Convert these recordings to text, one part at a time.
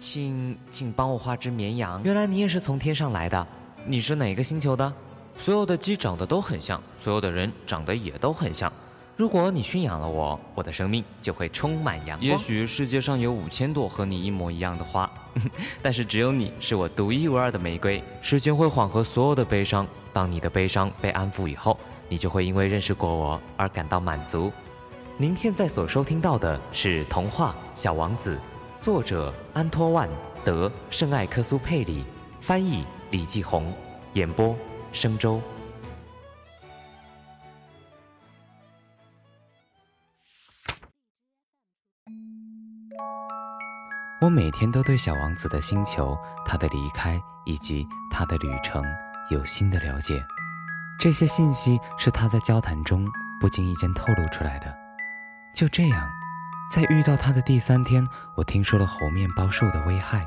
请请帮我画只绵羊。原来你也是从天上来的，你是哪个星球的？所有的鸡长得都很像，所有的人长得也都很像。如果你驯养了我，我的生命就会充满阳光。也许世界上有五千朵和你一模一样的花，但是只有你是我独一无二的玫瑰。时间会缓和所有的悲伤，当你的悲伤被安抚以后，你就会因为认识过我而感到满足。您现在所收听到的是童话《小王子》，作者安托万·德·圣艾克苏佩里，翻译李继红，演播。生周。我每天都对小王子的星球、他的离开以及他的旅程有新的了解。这些信息是他在交谈中不经意间透露出来的。就这样，在遇到他的第三天，我听说了猴面包树的危害。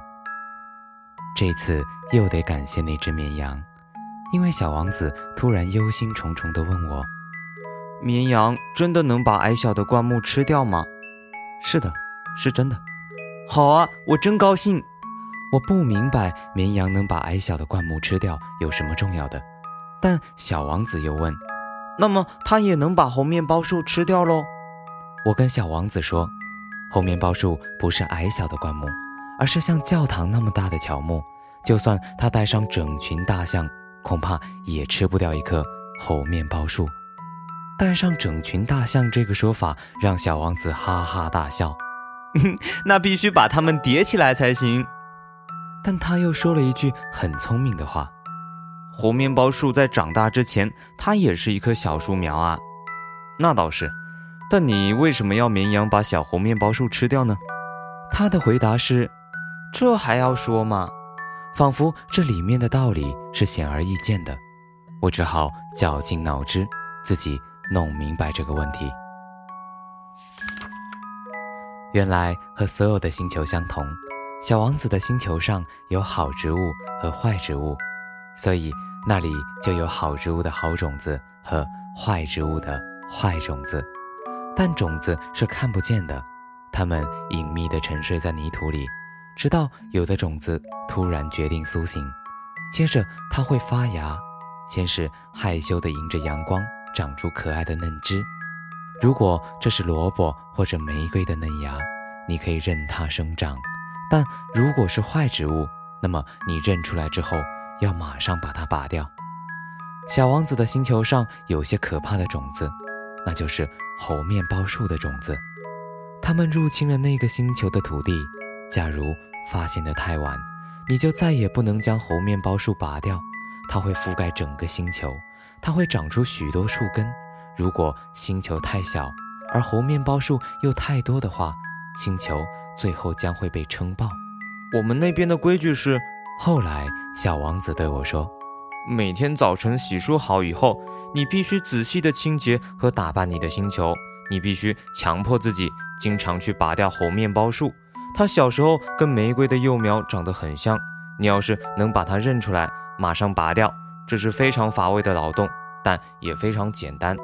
这次又得感谢那只绵羊。因为小王子突然忧心忡忡地问我：“绵羊真的能把矮小的灌木吃掉吗？”“是的，是真的。”“好啊，我真高兴。”我不明白绵羊能把矮小的灌木吃掉有什么重要的，但小王子又问：“那么它也能把猴面包树吃掉喽？”我跟小王子说：“猴面包树不是矮小的灌木，而是像教堂那么大的乔木，就算它带上整群大象。”恐怕也吃不掉一棵猴面包树。带上整群大象这个说法让小王子哈哈大笑。那必须把它们叠起来才行。但他又说了一句很聪明的话：猴面包树在长大之前，它也是一棵小树苗啊。那倒是。但你为什么要绵羊把小猴面包树吃掉呢？他的回答是：这还要说吗？仿佛这里面的道理是显而易见的，我只好绞尽脑汁，自己弄明白这个问题。原来和所有的星球相同，小王子的星球上有好植物和坏植物，所以那里就有好植物的好种子和坏植物的坏种子。但种子是看不见的，它们隐秘地沉睡在泥土里。直到有的种子突然决定苏醒，接着它会发芽，先是害羞地迎着阳光长出可爱的嫩枝。如果这是萝卜或者玫瑰的嫩芽，你可以任它生长；但如果是坏植物，那么你认出来之后要马上把它拔掉。小王子的星球上有些可怕的种子，那就是猴面包树的种子，它们入侵了那个星球的土地。假如发现的太晚，你就再也不能将猴面包树拔掉，它会覆盖整个星球，它会长出许多树根。如果星球太小，而猴面包树又太多的话，星球最后将会被撑爆。我们那边的规矩是，后来小王子对我说，每天早晨洗漱好以后，你必须仔细的清洁和打扮你的星球，你必须强迫自己经常去拔掉猴面包树。它小时候跟玫瑰的幼苗长得很像，你要是能把它认出来，马上拔掉。这是非常乏味的劳动，但也非常简单。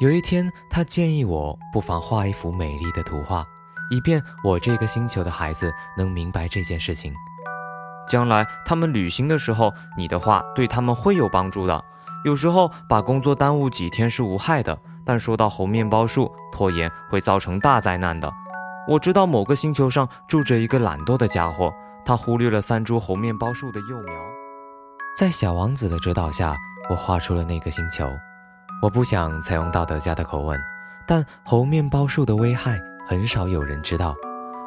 有一天，他建议我不妨画一幅美丽的图画，以便我这个星球的孩子能明白这件事情。将来他们旅行的时候，你的画对他们会有帮助的。有时候把工作耽误几天是无害的，但说到猴面包树，拖延会造成大灾难的。我知道某个星球上住着一个懒惰的家伙，他忽略了三株猴面包树的幼苗。在小王子的指导下，我画出了那个星球。我不想采用道德家的口吻，但猴面包树的危害很少有人知道，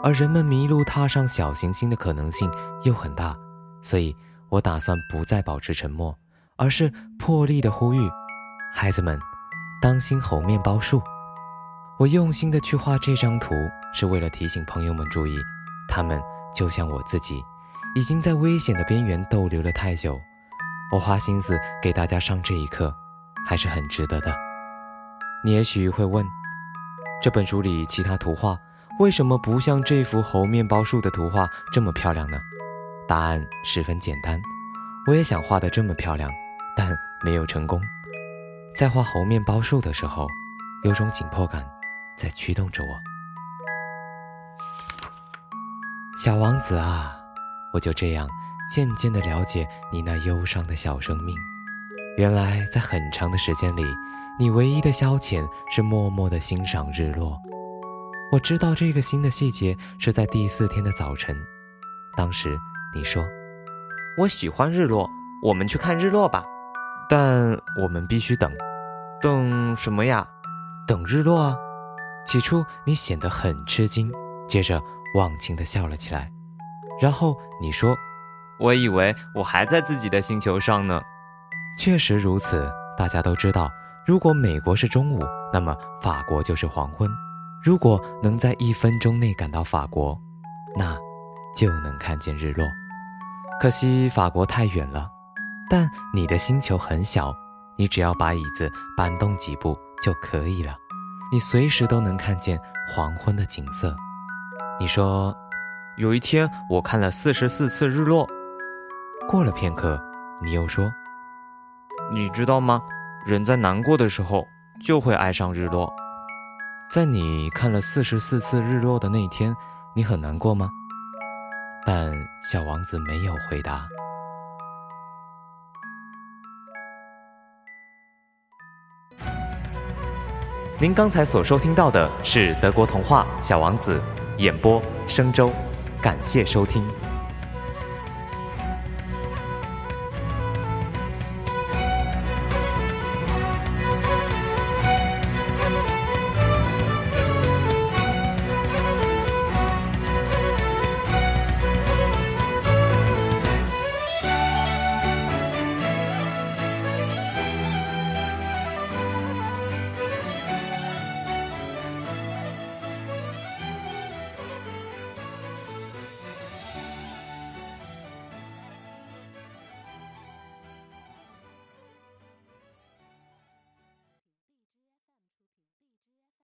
而人们迷路踏上小行星的可能性又很大，所以我打算不再保持沉默，而是破例的呼吁：孩子们，当心猴面包树。我用心的去画这张图，是为了提醒朋友们注意，他们就像我自己，已经在危险的边缘逗留了太久。我花心思给大家上这一课，还是很值得的。你也许会问，这本书里其他图画为什么不像这幅猴面包树的图画这么漂亮呢？答案十分简单，我也想画得这么漂亮，但没有成功。在画猴面包树的时候，有种紧迫感。在驱动着我。小王子啊，我就这样渐渐地了解你那忧伤的小生命。原来在很长的时间里，你唯一的消遣是默默地欣赏日落。我知道这个新的细节是在第四天的早晨，当时你说：“我喜欢日落，我们去看日落吧。”但我们必须等，等什么呀？等日落啊！起初你显得很吃惊，接着忘情地笑了起来，然后你说：“我以为我还在自己的星球上呢。”确实如此，大家都知道，如果美国是中午，那么法国就是黄昏。如果能在一分钟内赶到法国，那就能看见日落。可惜法国太远了，但你的星球很小，你只要把椅子搬动几步就可以了，你随时都能看见黄昏的景色。你说，有一天我看了四十四次日落。过了片刻，你又说。你知道吗？人在难过的时候就会爱上日落。在你看了四十四次日落的那天，你很难过吗？但小王子没有回答。您刚才所收听到的是德国童话《小王子》，演播：生周，感谢收听。